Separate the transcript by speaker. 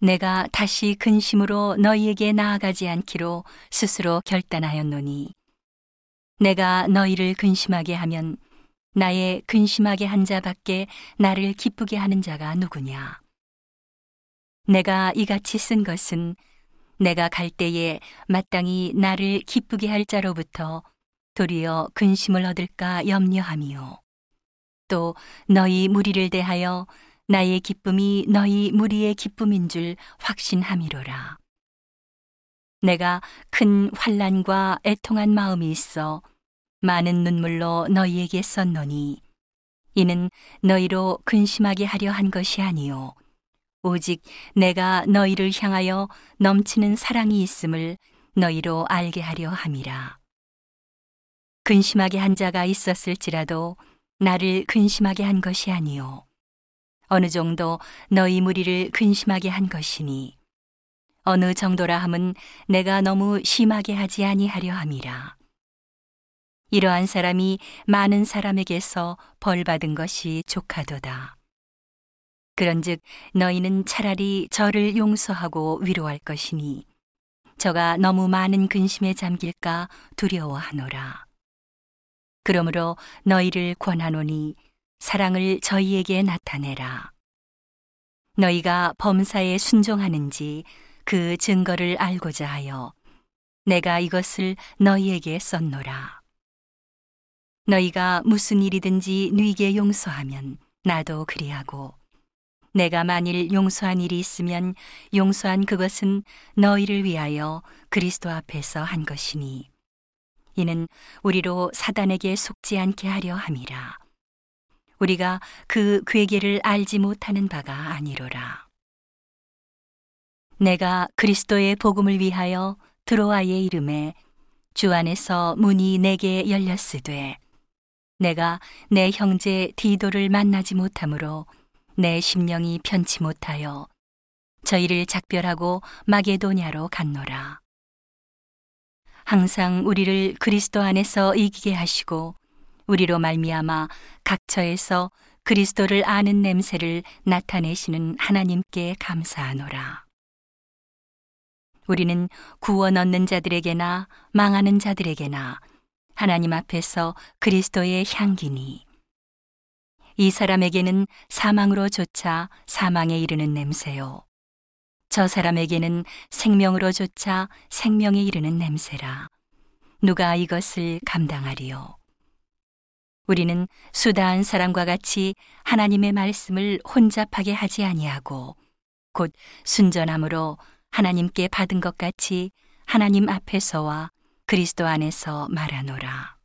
Speaker 1: 내가 다시 근심으로 너희에게 나아가지 않기로 스스로 결단하였노니. 내가 너희를 근심하게 하면 나의 근심하게 한 자밖에 나를 기쁘게 하는 자가 누구냐? 내가 이같이 쓴 것은 내가 갈 때에 마땅히 나를 기쁘게 할 자로부터 도리어 근심을 얻을까 염려함이요. 또 너희 무리를 대하여 나의 기쁨이 너희 무리의 기쁨인 줄 확신함이로라. 내가 큰 환란과 애통한 마음이 있어 많은 눈물로 너희에게 썼노니 이는 너희로 근심하게 하려 한 것이 아니요 오직 내가 너희를 향하여 넘치는 사랑이 있음을 너희로 알게 하려 함이라. 근심하게 한 자가 있었을지라도 나를 근심하게 한 것이 아니요 어느 정도 너희 무리를 근심하게 한 것이니 어느 정도라 함은 내가 너무 심하게 하지 아니하려 함이라. 이러한 사람이 많은 사람에게서 벌 받은 것이 족하도다. 그런즉 너희는 차라리 저를 용서하고 위로할 것이니 저가 너무 많은 근심에 잠길까 두려워하노라. 그러므로 너희를 권하노니 사랑을 저희에게 나타내라. 너희가 범사에 순종하는지 그 증거를 알고자 하여 내가 이것을 너희에게 썼노라. 너희가 무슨 일이든지 누이게 용서하면 나도 그리하고 내가 만일 용서한 일이 있으면 용서한 그것은 너희를 위하여 그리스도 앞에서 한 것이니 이는 우리로 사단에게 속지 않게 하려 함이라. 우리가 그 괴계를 알지 못하는 바가 아니로라. 내가 그리스도의 복음을 위하여 드로아의 이름에 주 안에서 문이 내게 열렸으되 내가 내 형제 디도를 만나지 못하므로 내 심령이 편치 못하여 저희를 작별하고 마게도냐로 갔노라. 항상 우리를 그리스도 안에서 이기게 하시고 우리로 말미암아 각처에서 그리스도를 아는 냄새를 나타내시는 하나님께 감사하노라. 우리는 구원 얻는 자들에게나 망하는 자들에게나 하나님 앞에서 그리스도의 향기니 이 사람에게는 사망으로조차 사망에 이르는 냄새요. 저 사람에게는 생명으로조차 생명에 이르는 냄새라. 누가 이것을 감당하리요? 우리는 수다한 사람과 같이 하나님의 말씀을 혼잡하게 하지 아니하고 곧 순전함으로 하나님께 받은 것 같이 하나님 앞에서와 그리스도 안에서 말하노라.